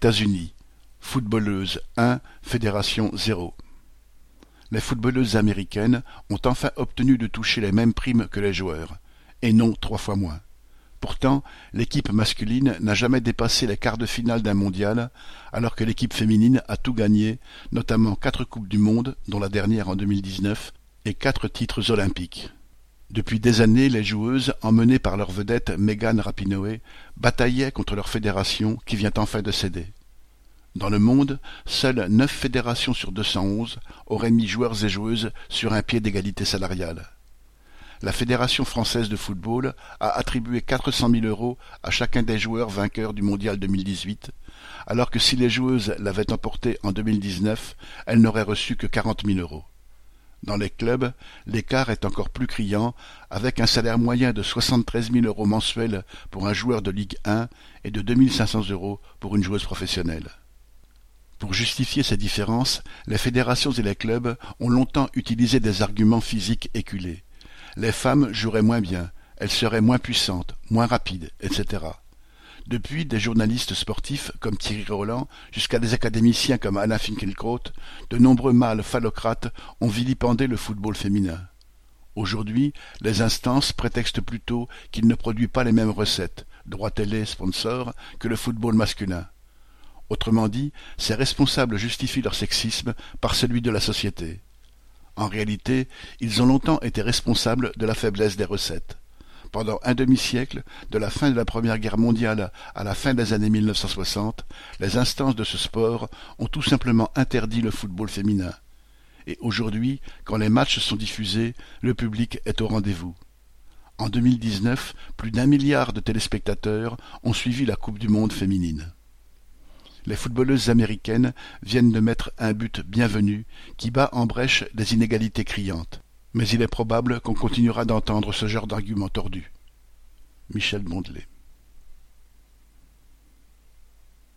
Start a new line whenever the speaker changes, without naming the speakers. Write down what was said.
États-Unis. Footballeuse 1, fédération 0. Les footballeuses américaines ont enfin obtenu de toucher les mêmes primes que les joueurs, et non trois fois moins. Pourtant, l'équipe masculine n'a jamais dépassé les quarts de finale d'un mondial, alors que l'équipe féminine a tout gagné, notamment quatre Coupes du Monde, dont la dernière en 2019, et quatre titres olympiques. Depuis des années, les joueuses, emmenées par leur vedette Megan Rapinoe, bataillaient contre leur fédération qui vient enfin de céder. Dans le monde, seules neuf fédérations sur 211 auraient mis joueurs et joueuses sur un pied d'égalité salariale la Fédération française de football a attribué 400 000 euros à chacun des joueurs vainqueurs du mondial 2018, alors que si les joueuses l'avaient emporté en 2019, elles n'auraient reçu que 40 000 euros. Dans les clubs, l'écart est encore plus criant, avec un salaire moyen de 73 000 euros mensuels pour un joueur de Ligue 1 et de 2 500 euros pour une joueuse professionnelle. Pour justifier ces différences, les fédérations et les clubs ont longtemps utilisé des arguments physiques éculés les femmes joueraient moins bien, elles seraient moins puissantes, moins rapides, etc. Depuis, des journalistes sportifs comme Thierry Roland jusqu'à des académiciens comme Alain Finkielkraut, de nombreux mâles phallocrates ont vilipendé le football féminin. Aujourd'hui, les instances prétextent plutôt qu'il ne produit pas les mêmes recettes, droits télé, sponsors, que le football masculin. Autrement dit, ces responsables justifient leur sexisme par celui de la société. En réalité, ils ont longtemps été responsables de la faiblesse des recettes. Pendant un demi-siècle, de la fin de la Première Guerre mondiale à la fin des années 1960, les instances de ce sport ont tout simplement interdit le football féminin. Et aujourd'hui, quand les matchs sont diffusés, le public est au rendez-vous. En 2019, plus d'un milliard de téléspectateurs ont suivi la Coupe du monde féminine les footballeuses américaines viennent de mettre un but bienvenu qui bat en brèche des inégalités criantes. Mais il est probable qu'on continuera d'entendre ce genre d'arguments tordus. Michel Bondelet